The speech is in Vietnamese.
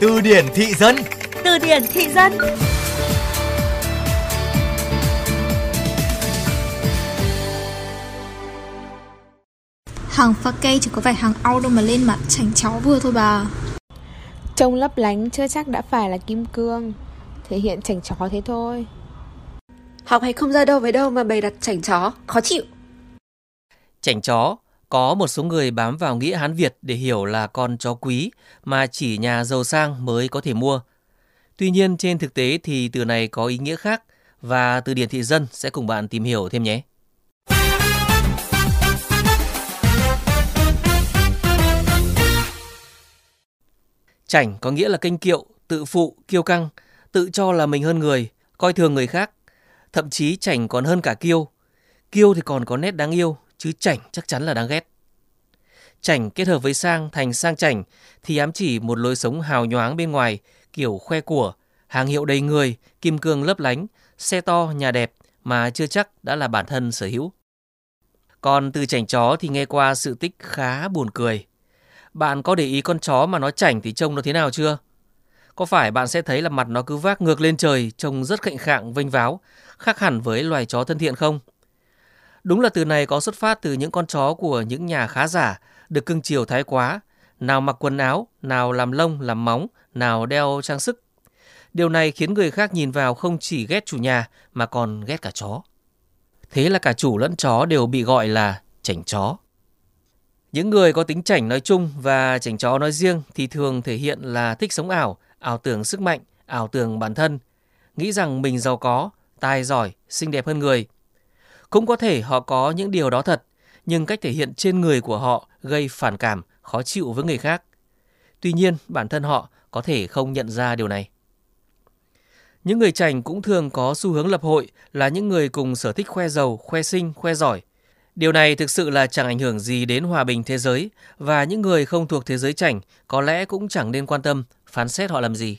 Từ điển thị dân. Từ điển thị dân. Hàng pha cây chỉ có phải hàng ao đâu mà lên mặt chảnh chó vừa thôi bà. Trông lấp lánh chưa chắc đã phải là kim cương. Thể hiện chảnh chó thế thôi. Học hay không ra đâu với đâu mà bày đặt chảnh chó, khó chịu. Chảnh chó có một số người bám vào nghĩa Hán Việt để hiểu là con chó quý mà chỉ nhà giàu sang mới có thể mua. Tuy nhiên trên thực tế thì từ này có ý nghĩa khác và từ điển thị dân sẽ cùng bạn tìm hiểu thêm nhé. Chảnh có nghĩa là kênh kiệu, tự phụ, kiêu căng, tự cho là mình hơn người, coi thường người khác. Thậm chí chảnh còn hơn cả kiêu. Kiêu thì còn có nét đáng yêu, chứ chảnh chắc chắn là đáng ghét. Chảnh kết hợp với sang thành sang chảnh thì ám chỉ một lối sống hào nhoáng bên ngoài, kiểu khoe của, hàng hiệu đầy người, kim cương lấp lánh, xe to, nhà đẹp mà chưa chắc đã là bản thân sở hữu. Còn từ chảnh chó thì nghe qua sự tích khá buồn cười. Bạn có để ý con chó mà nó chảnh thì trông nó thế nào chưa? Có phải bạn sẽ thấy là mặt nó cứ vác ngược lên trời, trông rất khệnh khạng, vênh váo, khác hẳn với loài chó thân thiện không? Đúng là từ này có xuất phát từ những con chó của những nhà khá giả, được cưng chiều thái quá, nào mặc quần áo, nào làm lông, làm móng, nào đeo trang sức. Điều này khiến người khác nhìn vào không chỉ ghét chủ nhà mà còn ghét cả chó. Thế là cả chủ lẫn chó đều bị gọi là chảnh chó. Những người có tính chảnh nói chung và chảnh chó nói riêng thì thường thể hiện là thích sống ảo, ảo tưởng sức mạnh, ảo tưởng bản thân, nghĩ rằng mình giàu có, tài giỏi, xinh đẹp hơn người. Cũng có thể họ có những điều đó thật, nhưng cách thể hiện trên người của họ gây phản cảm, khó chịu với người khác. Tuy nhiên, bản thân họ có thể không nhận ra điều này. Những người chảnh cũng thường có xu hướng lập hội là những người cùng sở thích khoe giàu, khoe sinh, khoe giỏi. Điều này thực sự là chẳng ảnh hưởng gì đến hòa bình thế giới và những người không thuộc thế giới chảnh có lẽ cũng chẳng nên quan tâm phán xét họ làm gì.